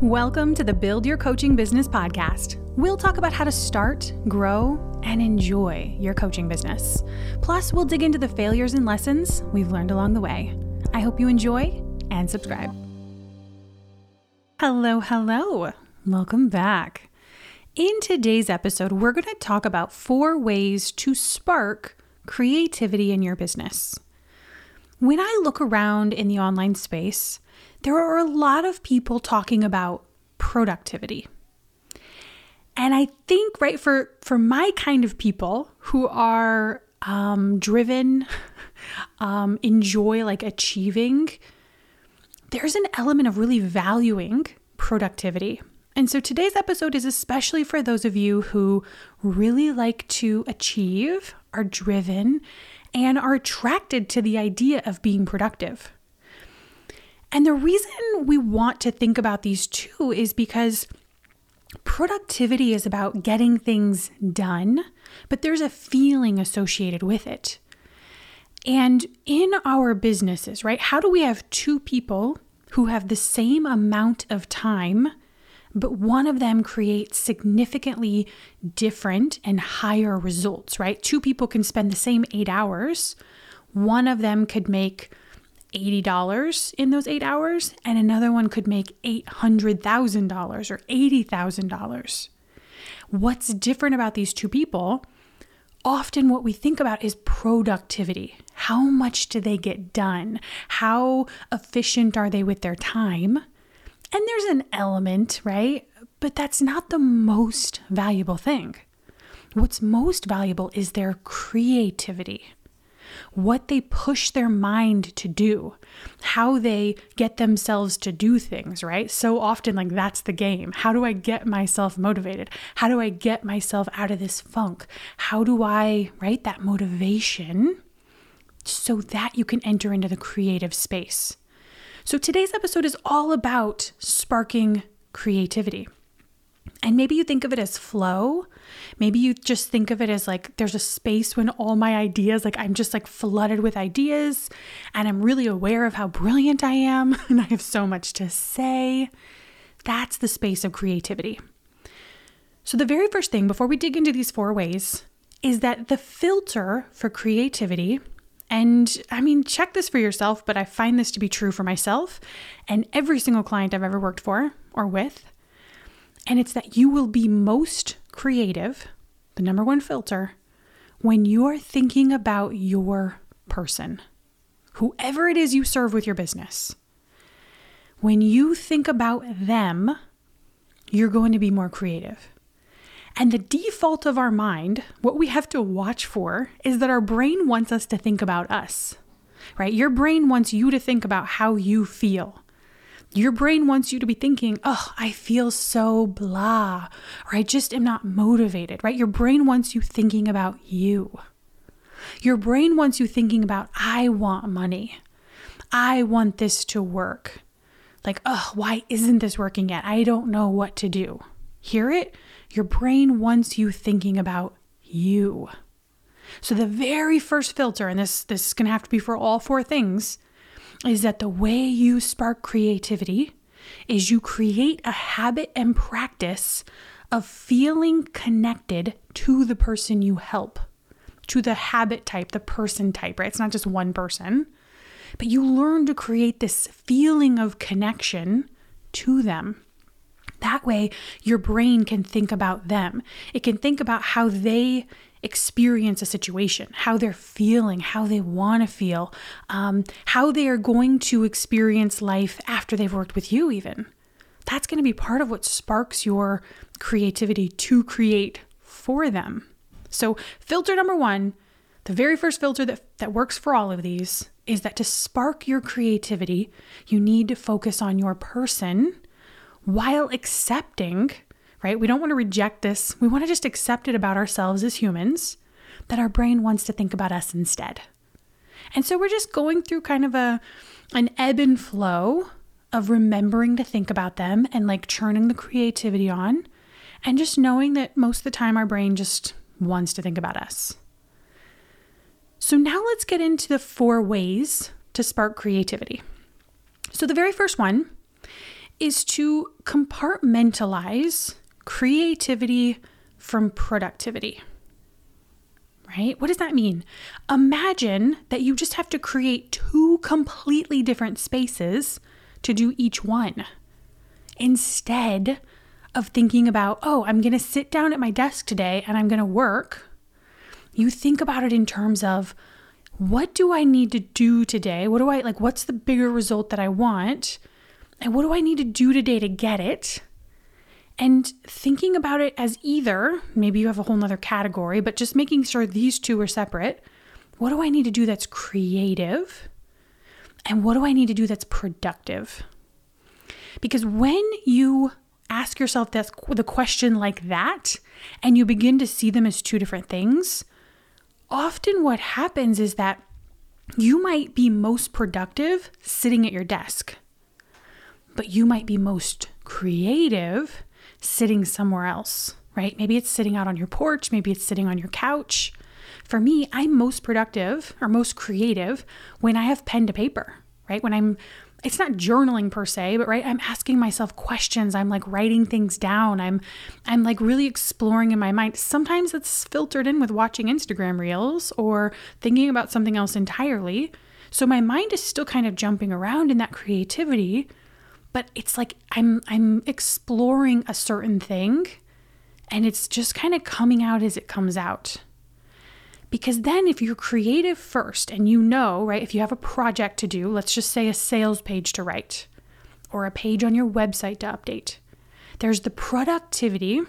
Welcome to the Build Your Coaching Business podcast. We'll talk about how to start, grow, and enjoy your coaching business. Plus, we'll dig into the failures and lessons we've learned along the way. I hope you enjoy and subscribe. Hello, hello. Welcome back. In today's episode, we're going to talk about four ways to spark creativity in your business. When I look around in the online space, there are a lot of people talking about productivity. And I think, right, for, for my kind of people who are um, driven, um, enjoy like achieving, there's an element of really valuing productivity. And so today's episode is especially for those of you who really like to achieve, are driven, and are attracted to the idea of being productive. And the reason we want to think about these two is because productivity is about getting things done, but there's a feeling associated with it. And in our businesses, right, how do we have two people who have the same amount of time, but one of them creates significantly different and higher results, right? Two people can spend the same eight hours. One of them could make $80 in those eight hours, and another one could make $800,000 or $80,000. What's different about these two people? Often, what we think about is productivity. How much do they get done? How efficient are they with their time? And there's an element, right? But that's not the most valuable thing. What's most valuable is their creativity what they push their mind to do, how they get themselves to do things, right? So often, like, that's the game. How do I get myself motivated? How do I get myself out of this funk? How do I, right, that motivation so that you can enter into the creative space? So today's episode is all about sparking creativity. And maybe you think of it as flow. Maybe you just think of it as like there's a space when all my ideas, like I'm just like flooded with ideas and I'm really aware of how brilliant I am and I have so much to say. That's the space of creativity. So, the very first thing before we dig into these four ways is that the filter for creativity, and I mean, check this for yourself, but I find this to be true for myself and every single client I've ever worked for or with and it's that you will be most creative, the number one filter, when you're thinking about your person, whoever it is you serve with your business. When you think about them, you're going to be more creative. And the default of our mind, what we have to watch for, is that our brain wants us to think about us, right? Your brain wants you to think about how you feel. Your brain wants you to be thinking, oh, I feel so blah, or I just am not motivated, right? Your brain wants you thinking about you. Your brain wants you thinking about, I want money. I want this to work. Like, oh, why isn't this working yet? I don't know what to do. Hear it? Your brain wants you thinking about you. So the very first filter, and this this is gonna have to be for all four things, is that the way you spark creativity is you create a habit and practice of feeling connected to the person you help, to the habit type, the person type, right? It's not just one person, but you learn to create this feeling of connection to them. That way, your brain can think about them. It can think about how they experience a situation, how they're feeling, how they want to feel, um, how they are going to experience life after they've worked with you, even. That's going to be part of what sparks your creativity to create for them. So, filter number one, the very first filter that, that works for all of these is that to spark your creativity, you need to focus on your person while accepting right? We don't want to reject this. We want to just accept it about ourselves as humans that our brain wants to think about us instead. And so we're just going through kind of a an ebb and flow of remembering to think about them and like churning the creativity on and just knowing that most of the time our brain just wants to think about us. So now let's get into the four ways to spark creativity. So the very first one is to compartmentalize creativity from productivity. Right? What does that mean? Imagine that you just have to create two completely different spaces to do each one. Instead of thinking about, oh, I'm going to sit down at my desk today and I'm going to work, you think about it in terms of what do I need to do today? What do I like? What's the bigger result that I want? And what do I need to do today to get it? And thinking about it as either, maybe you have a whole nother category, but just making sure these two are separate. What do I need to do that's creative? And what do I need to do that's productive? Because when you ask yourself this, the question like that, and you begin to see them as two different things, often what happens is that you might be most productive sitting at your desk, but you might be most creative sitting somewhere else, right? Maybe it's sitting out on your porch, maybe it's sitting on your couch. For me, I'm most productive or most creative when I have pen to paper, right? When I'm it's not journaling per se, but right, I'm asking myself questions. I'm like writing things down. I'm I'm like really exploring in my mind. Sometimes it's filtered in with watching Instagram reels or thinking about something else entirely. So my mind is still kind of jumping around in that creativity, but it's like I'm I'm exploring a certain thing and it's just kind of coming out as it comes out. Because then, if you're creative first and you know, right, if you have a project to do, let's just say a sales page to write or a page on your website to update, there's the productivity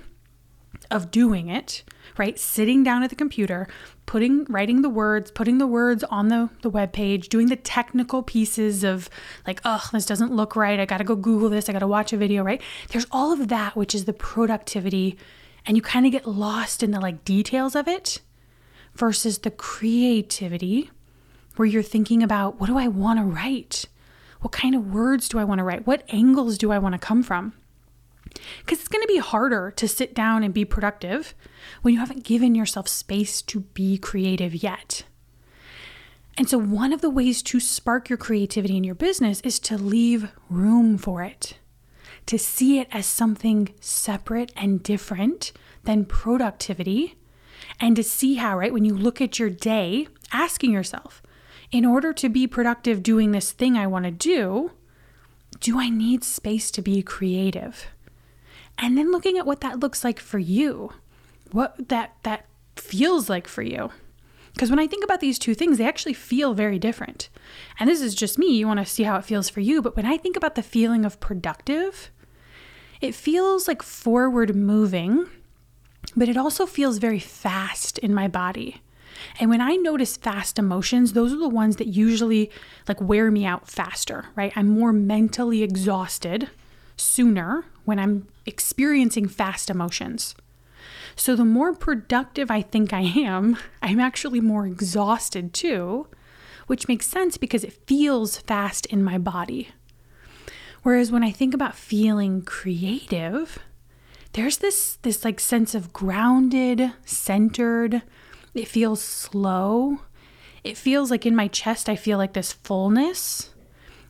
of doing it, right? Sitting down at the computer, putting writing the words, putting the words on the, the web page, doing the technical pieces of like, oh, this doesn't look right. I gotta go Google this, I gotta watch a video, right? There's all of that, which is the productivity, and you kind of get lost in the like details of it versus the creativity where you're thinking about what do I want to write? What kind of words do I want to write? What angles do I want to come from? Because it's going to be harder to sit down and be productive when you haven't given yourself space to be creative yet. And so, one of the ways to spark your creativity in your business is to leave room for it, to see it as something separate and different than productivity and to see how, right, when you look at your day, asking yourself, in order to be productive doing this thing I want to do, do I need space to be creative? And then looking at what that looks like for you, what that that feels like for you. Because when I think about these two things, they actually feel very different. And this is just me, you want to see how it feels for you, but when I think about the feeling of productive, it feels like forward moving but it also feels very fast in my body. And when I notice fast emotions, those are the ones that usually like wear me out faster, right? I'm more mentally exhausted sooner when I'm experiencing fast emotions. So the more productive I think I am, I'm actually more exhausted too, which makes sense because it feels fast in my body. Whereas when I think about feeling creative, there's this this like sense of grounded, centered. It feels slow. It feels like in my chest I feel like this fullness,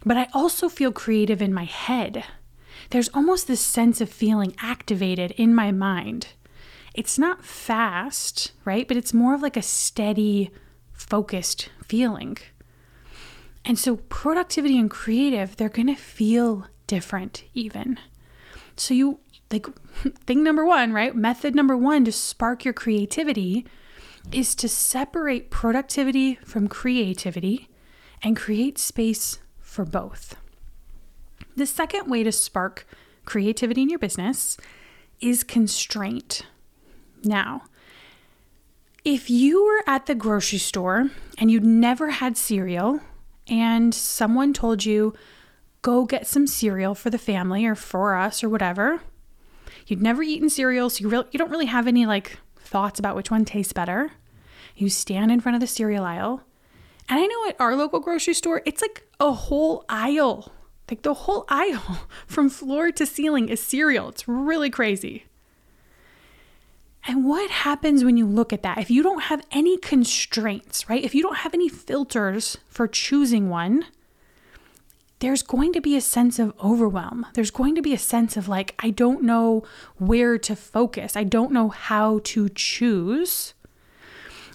but I also feel creative in my head. There's almost this sense of feeling activated in my mind. It's not fast, right? But it's more of like a steady, focused feeling. And so productivity and creative, they're going to feel different even. So you like thing number one, right? Method number one to spark your creativity is to separate productivity from creativity and create space for both. The second way to spark creativity in your business is constraint. Now, if you were at the grocery store and you'd never had cereal, and someone told you, go get some cereal for the family or for us or whatever, You'd never eaten cereal, so you, really, you don't really have any like thoughts about which one tastes better. You stand in front of the cereal aisle. And I know at our local grocery store, it's like a whole aisle. Like the whole aisle from floor to ceiling is cereal. It's really crazy. And what happens when you look at that? If you don't have any constraints, right? If you don't have any filters for choosing one, there's going to be a sense of overwhelm. There's going to be a sense of like, I don't know where to focus, I don't know how to choose.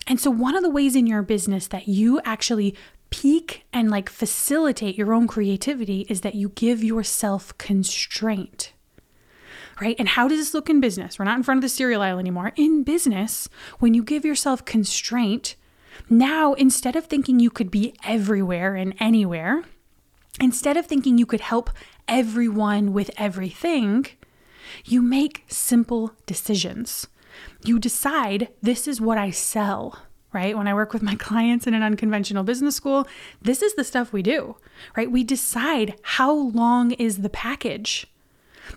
And so, one of the ways in your business that you actually pique and like facilitate your own creativity is that you give yourself constraint. Right? And how does this look in business? We're not in front of the cereal aisle anymore. In business, when you give yourself constraint, now instead of thinking you could be everywhere and anywhere, instead of thinking you could help everyone with everything, you make simple decisions. You decide this is what I sell right? When I work with my clients in an unconventional business school, this is the stuff we do, right? We decide how long is the package.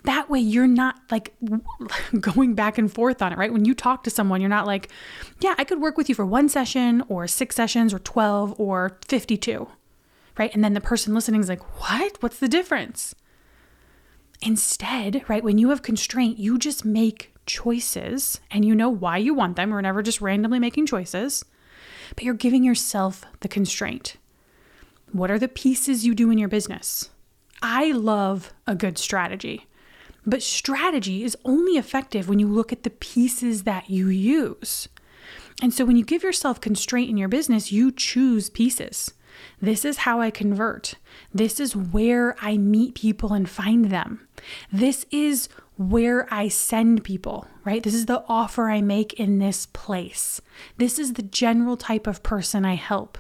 That way, you're not like going back and forth on it, right? When you talk to someone, you're not like, yeah, I could work with you for one session or six sessions or 12 or 52, right? And then the person listening is like, what? What's the difference? Instead, right, when you have constraint, you just make choices and you know why you want them. We're never just randomly making choices, but you're giving yourself the constraint. What are the pieces you do in your business? I love a good strategy, but strategy is only effective when you look at the pieces that you use. And so when you give yourself constraint in your business, you choose pieces. This is how I convert. This is where I meet people and find them. This is where I send people, right? This is the offer I make in this place. This is the general type of person I help.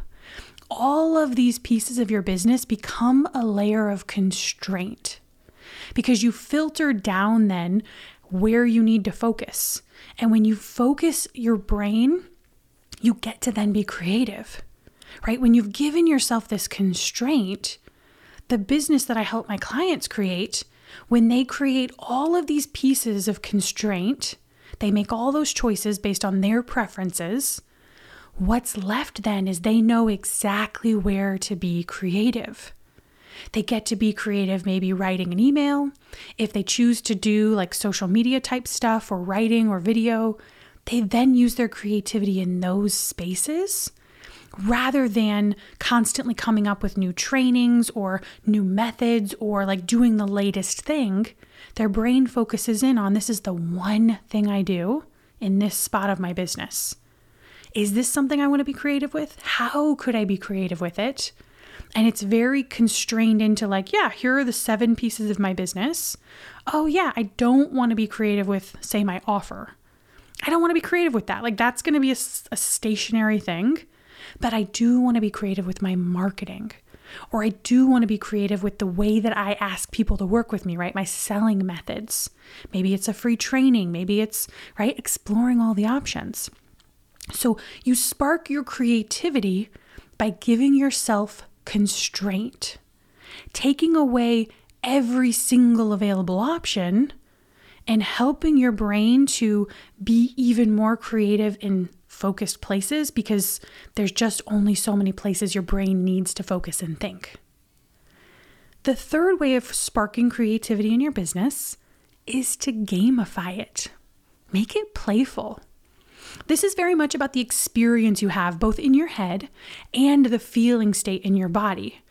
All of these pieces of your business become a layer of constraint because you filter down then where you need to focus. And when you focus your brain, you get to then be creative, right? When you've given yourself this constraint, the business that I help my clients create when they create all of these pieces of constraint, they make all those choices based on their preferences. What's left then is they know exactly where to be creative. They get to be creative, maybe writing an email. If they choose to do like social media type stuff or writing or video, they then use their creativity in those spaces rather than constantly coming up with new trainings or new methods or like doing the latest thing, their brain focuses in on this is the one thing I do in this spot of my business. Is this something I want to be creative with? How could I be creative with it? And it's very constrained into like, yeah, here are the seven pieces of my business. Oh, yeah, I don't want to be creative with, say, my offer. I don't want to be creative with that. Like, that's going to be a, a stationary thing but I do want to be creative with my marketing. Or I do want to be creative with the way that I ask people to work with me, right? My selling methods. Maybe it's a free training, maybe it's, right, exploring all the options. So you spark your creativity by giving yourself constraint, taking away every single available option and helping your brain to be even more creative in focused places because there's just only so many places your brain needs to focus and think. The third way of sparking creativity in your business is to gamify it. Make it playful. This is very much about the experience you have both in your head and the feeling state in your body.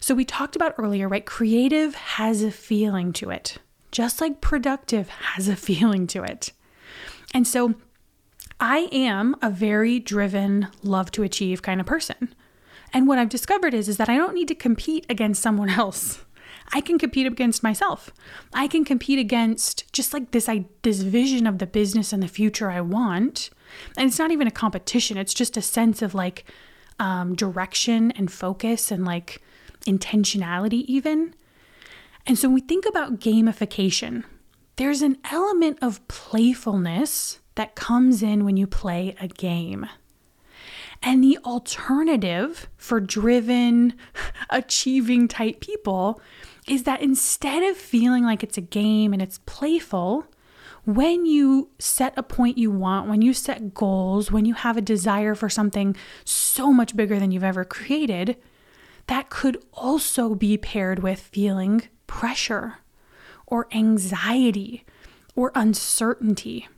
So, we talked about earlier, right? Creative has a feeling to it just like productive has a feeling to it. And so I am a very driven, love to achieve kind of person. And what I've discovered is, is that I don't need to compete against someone else. I can compete against myself. I can compete against just like this I, this vision of the business and the future I want. And it's not even a competition. It's just a sense of like um, direction and focus and like intentionality even. And so when we think about gamification, there's an element of playfulness that comes in when you play a game. And the alternative for driven, achieving type people is that instead of feeling like it's a game and it's playful, when you set a point you want, when you set goals, when you have a desire for something so much bigger than you've ever created, that could also be paired with feeling pressure or anxiety or uncertainty.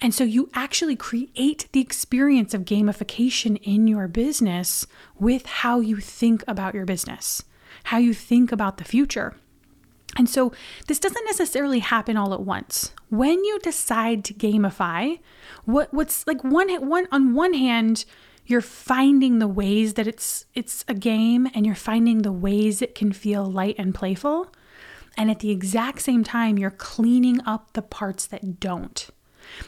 And so you actually create the experience of gamification in your business with how you think about your business. how you think about the future. And so this doesn't necessarily happen all at once. When you decide to gamify, what what's like one one on one hand, you're finding the ways that it's it's a game and you're finding the ways it can feel light and playful. And at the exact same time, you're cleaning up the parts that don't.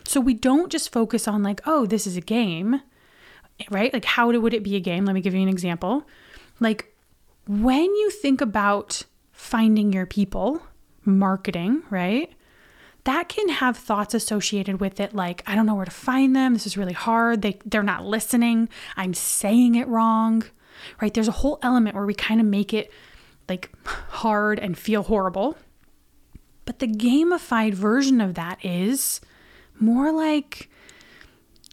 So we don't just focus on like, oh, this is a game, right? Like how would it be a game? Let me give you an example. Like when you think about finding your people, marketing, right? That can have thoughts associated with it like, I don't know where to find them. This is really hard. They, they're not listening. I'm saying it wrong, right? There's a whole element where we kind of make it like hard and feel horrible. But the gamified version of that is more like,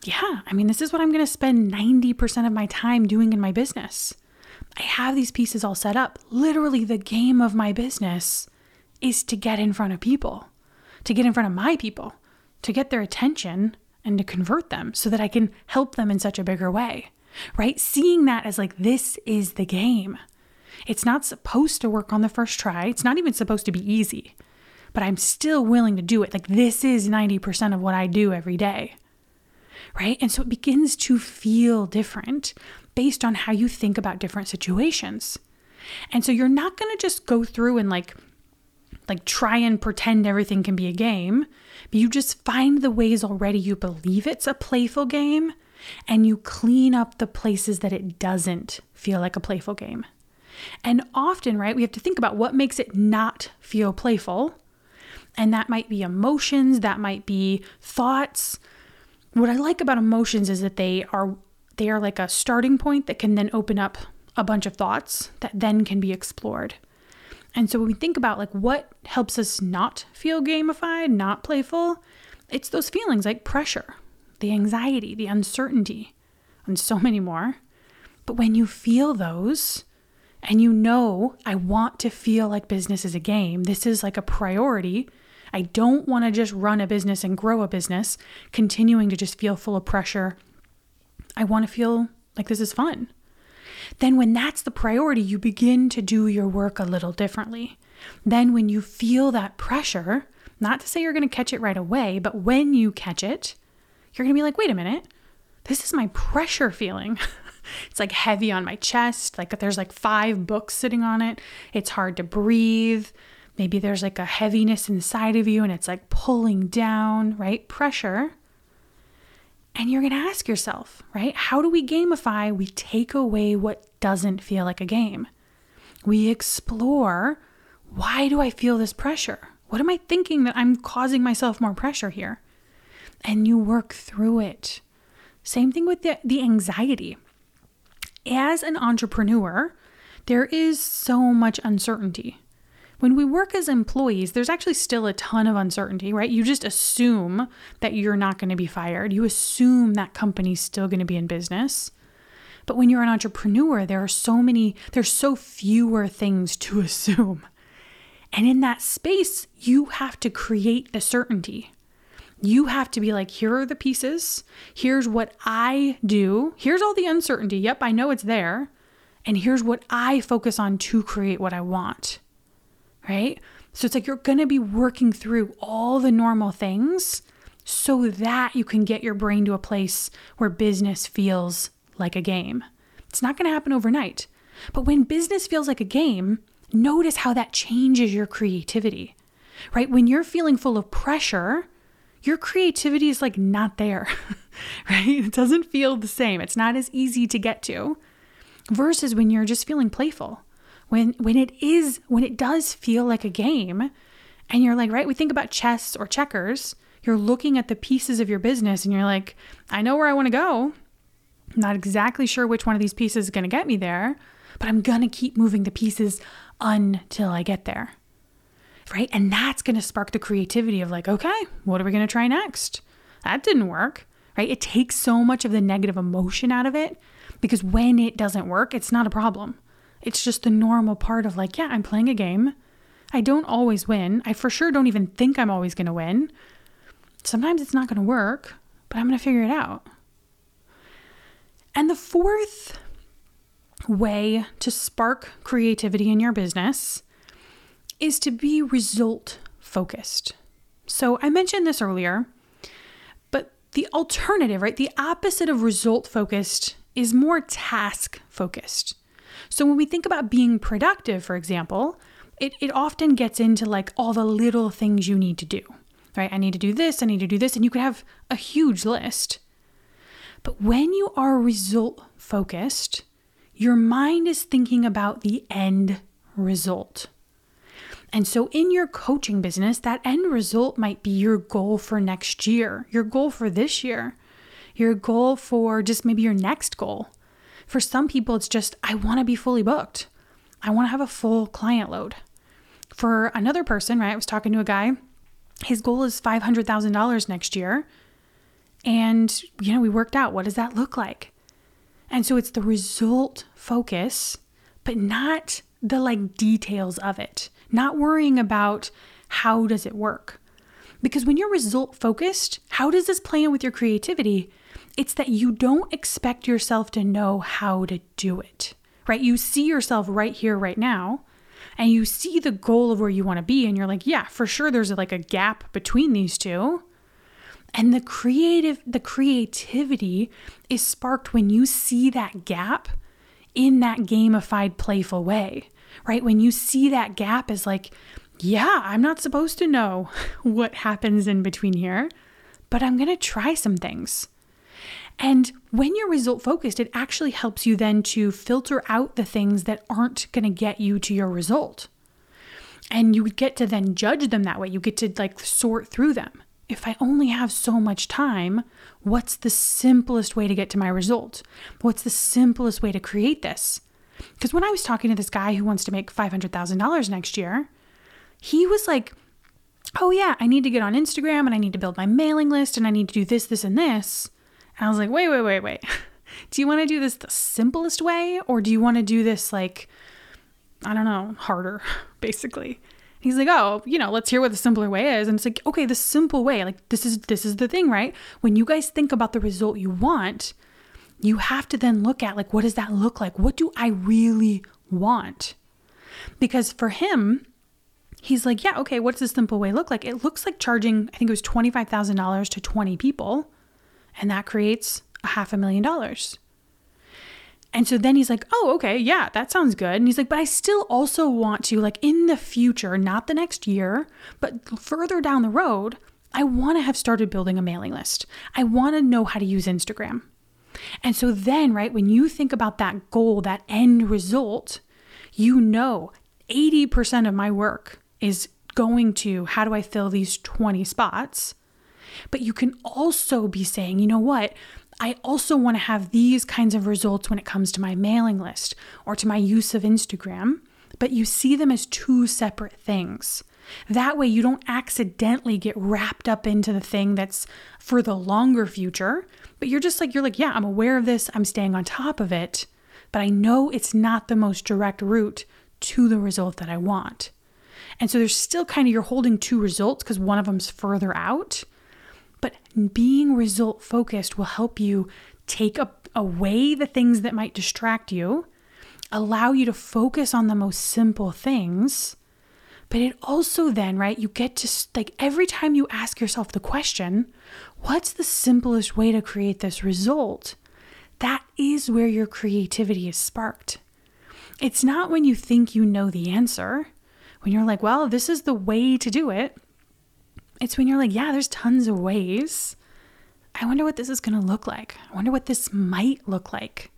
yeah, I mean, this is what I'm going to spend 90% of my time doing in my business. I have these pieces all set up. Literally, the game of my business is to get in front of people, to get in front of my people, to get their attention and to convert them so that I can help them in such a bigger way, right? Seeing that as like, this is the game. It's not supposed to work on the first try, it's not even supposed to be easy, but I'm still willing to do it. Like, this is 90% of what I do every day right? And so it begins to feel different based on how you think about different situations. And so you're not going to just go through and like like try and pretend everything can be a game, but you just find the ways already you believe it's a playful game and you clean up the places that it doesn't feel like a playful game. And often, right, we have to think about what makes it not feel playful. And that might be emotions, that might be thoughts, what I like about emotions is that they are they are like a starting point that can then open up a bunch of thoughts that then can be explored. And so when we think about like what helps us not feel gamified, not playful, it's those feelings like pressure, the anxiety, the uncertainty, and so many more. But when you feel those and you know, I want to feel like business is a game, this is like a priority, I don't want to just run a business and grow a business, continuing to just feel full of pressure. I want to feel like this is fun. Then, when that's the priority, you begin to do your work a little differently. Then, when you feel that pressure, not to say you're going to catch it right away, but when you catch it, you're going to be like, wait a minute, this is my pressure feeling. it's like heavy on my chest, like there's like five books sitting on it. It's hard to breathe. Maybe there's like a heaviness inside of you and it's like pulling down, right? Pressure. And you're going to ask yourself, right? How do we gamify? We take away what doesn't feel like a game. We explore why do I feel this pressure? What am I thinking that I'm causing myself more pressure here? And you work through it. Same thing with the, the anxiety. As an entrepreneur, there is so much uncertainty. When we work as employees, there's actually still a ton of uncertainty, right? You just assume that you're not going to be fired. You assume that company's still going to be in business. But when you're an entrepreneur, there are so many, there's so fewer things to assume. And in that space, you have to create the certainty. You have to be like, here are the pieces. Here's what I do. Here's all the uncertainty. Yep, I know it's there. And here's what I focus on to create what I want right? So it's like you're going to be working through all the normal things so that you can get your brain to a place where business feels like a game. It's not going to happen overnight. But when business feels like a game, notice how that changes your creativity, right? When you're feeling full of pressure, your creativity is like not there, right? It doesn't feel the same. It's not as easy to get to versus when you're just feeling playful when when it is when it does feel like a game and you're like right we think about chess or checkers you're looking at the pieces of your business and you're like i know where i want to go. I'm not exactly sure which one of these pieces is going to get me there but i'm going to keep moving the pieces until i get there. Right? And that's going to spark the creativity of like okay what are we going to try next? That didn't work right? It takes so much of the negative emotion out of it because when it doesn't work it's not a problem it's just the normal part of like, yeah, I'm playing a game. I don't always win. I for sure don't even think I'm always going to win. Sometimes it's not going to work, but I'm going to figure it out. And the fourth way to spark creativity in your business is to be result focused. So I mentioned this earlier, but the alternative, right? The opposite of result focused is more task focused. So when we think about being productive, for example, it, it often gets into like all the little things you need to do, right? I need to do this, I need to do this, and you could have a huge list. But when you are result focused, your mind is thinking about the end result. And so, in your coaching business, that end result might be your goal for next year, your goal for this year, your goal for just maybe your next goal. For some people, it's just, I want to be fully booked. I want to have a full client load. For another person, right, I was talking to a guy, his goal is $500,000 next year. And, you know, we worked out what does that look like? And so it's the result focus, but not the like details of it, not worrying about how does it work. Because when you're result focused, how does this play in with your creativity? It's that you don't expect yourself to know how to do it, right? You see yourself right here, right now, and you see the goal of where you want to be, and you're like, yeah, for sure, there's like a gap between these two. And the creative, the creativity is sparked when you see that gap in that gamified, playful way, right? When you see that gap as like, yeah, I'm not supposed to know what happens in between here, but I'm going to try some things. And when you're result focused, it actually helps you then to filter out the things that aren't going to get you to your result. And you get to then judge them that way. You get to like sort through them. If I only have so much time, what's the simplest way to get to my result? What's the simplest way to create this? Because when I was talking to this guy who wants to make $500,000 next year, he was like, Oh, yeah, I need to get on Instagram and I need to build my mailing list and I need to do this, this, and this. I was like, Wait, wait, wait, wait. do you want to do this the simplest way or do you want to do this like, I don't know, harder, basically? He's like, "Oh, you know, let's hear what the simpler way is." And it's like, "Okay, the simple way, like this is this is the thing, right? When you guys think about the result you want, you have to then look at like what does that look like? What do I really want?" Because for him, he's like, "Yeah, okay, what's the simple way look like? It looks like charging, I think it was $25,000 to 20 people, and that creates a half a million dollars." And so then he's like, oh, okay, yeah, that sounds good. And he's like, but I still also want to, like, in the future, not the next year, but further down the road, I want to have started building a mailing list. I want to know how to use Instagram. And so then, right, when you think about that goal, that end result, you know 80% of my work is going to how do I fill these 20 spots? But you can also be saying, you know what? I also want to have these kinds of results when it comes to my mailing list or to my use of Instagram, but you see them as two separate things. That way, you don't accidentally get wrapped up into the thing that's for the longer future, but you're just like, you're like, yeah, I'm aware of this, I'm staying on top of it, but I know it's not the most direct route to the result that I want. And so there's still kind of, you're holding two results because one of them's further out being result focused will help you take up away the things that might distract you, allow you to focus on the most simple things. But it also then, right, you get to like every time you ask yourself the question, what's the simplest way to create this result? That is where your creativity is sparked. It's not when you think you know the answer, when you're like, well, this is the way to do it. It's when you're like, yeah, there's tons of ways. I wonder what this is going to look like. I wonder what this might look like.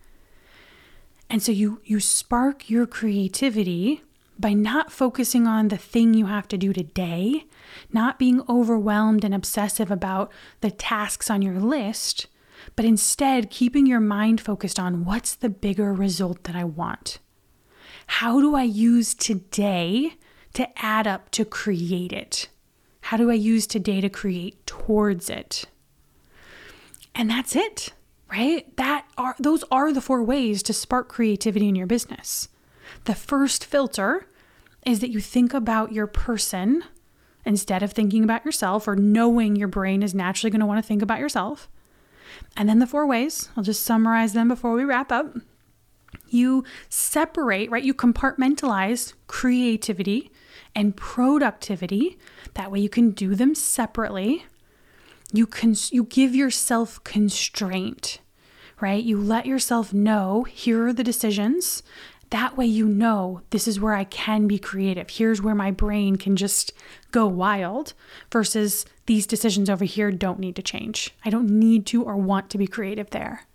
And so you you spark your creativity by not focusing on the thing you have to do today, not being overwhelmed and obsessive about the tasks on your list, but instead keeping your mind focused on what's the bigger result that I want. How do I use today to add up to create it? How do I use today to create towards it? And that's it, right? That are those are the four ways to spark creativity in your business. The first filter is that you think about your person instead of thinking about yourself or knowing your brain is naturally going to want to think about yourself. And then the four ways, I'll just summarize them before we wrap up. You separate, right? You compartmentalize creativity and productivity. That way you can do them separately. You can you give yourself constraint, right? You let yourself know here are the decisions. That way you know this is where I can be creative. Here's where my brain can just go wild versus these decisions over here don't need to change. I don't need to or want to be creative there.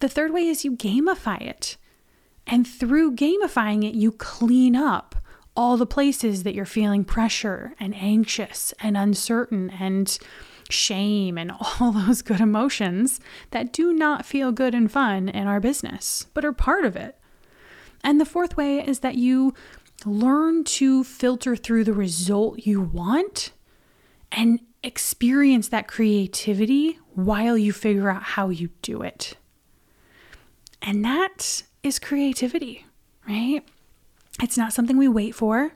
The third way is you gamify it. And through gamifying it, you clean up all the places that you're feeling pressure and anxious and uncertain and shame and all those good emotions that do not feel good and fun in our business, but are part of it. And the fourth way is that you learn to filter through the result you want and experience that creativity while you figure out how you do it. And that is creativity, right? It's not something we wait for.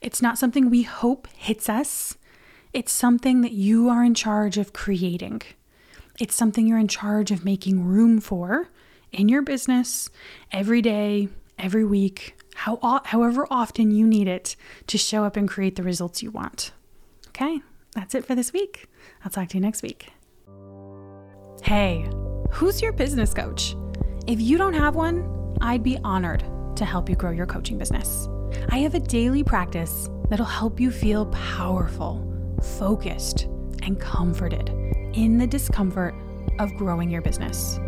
It's not something we hope hits us. It's something that you are in charge of creating. It's something you're in charge of making room for in your business every day, every week, how, however often you need it to show up and create the results you want. Okay? that's it for this week. I'll talk to you next week. Hey, who's your business coach? If you don't have one, I'd be honored to help you grow your coaching business. I have a daily practice that'll help you feel powerful, focused, and comforted in the discomfort of growing your business.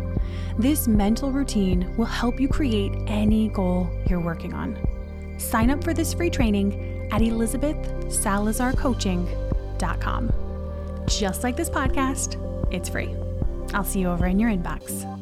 This mental routine will help you create any goal you're working on. Sign up for this free training at elizabethsalazarcoaching.com just like this podcast, it's free. I'll see you over in your inbox.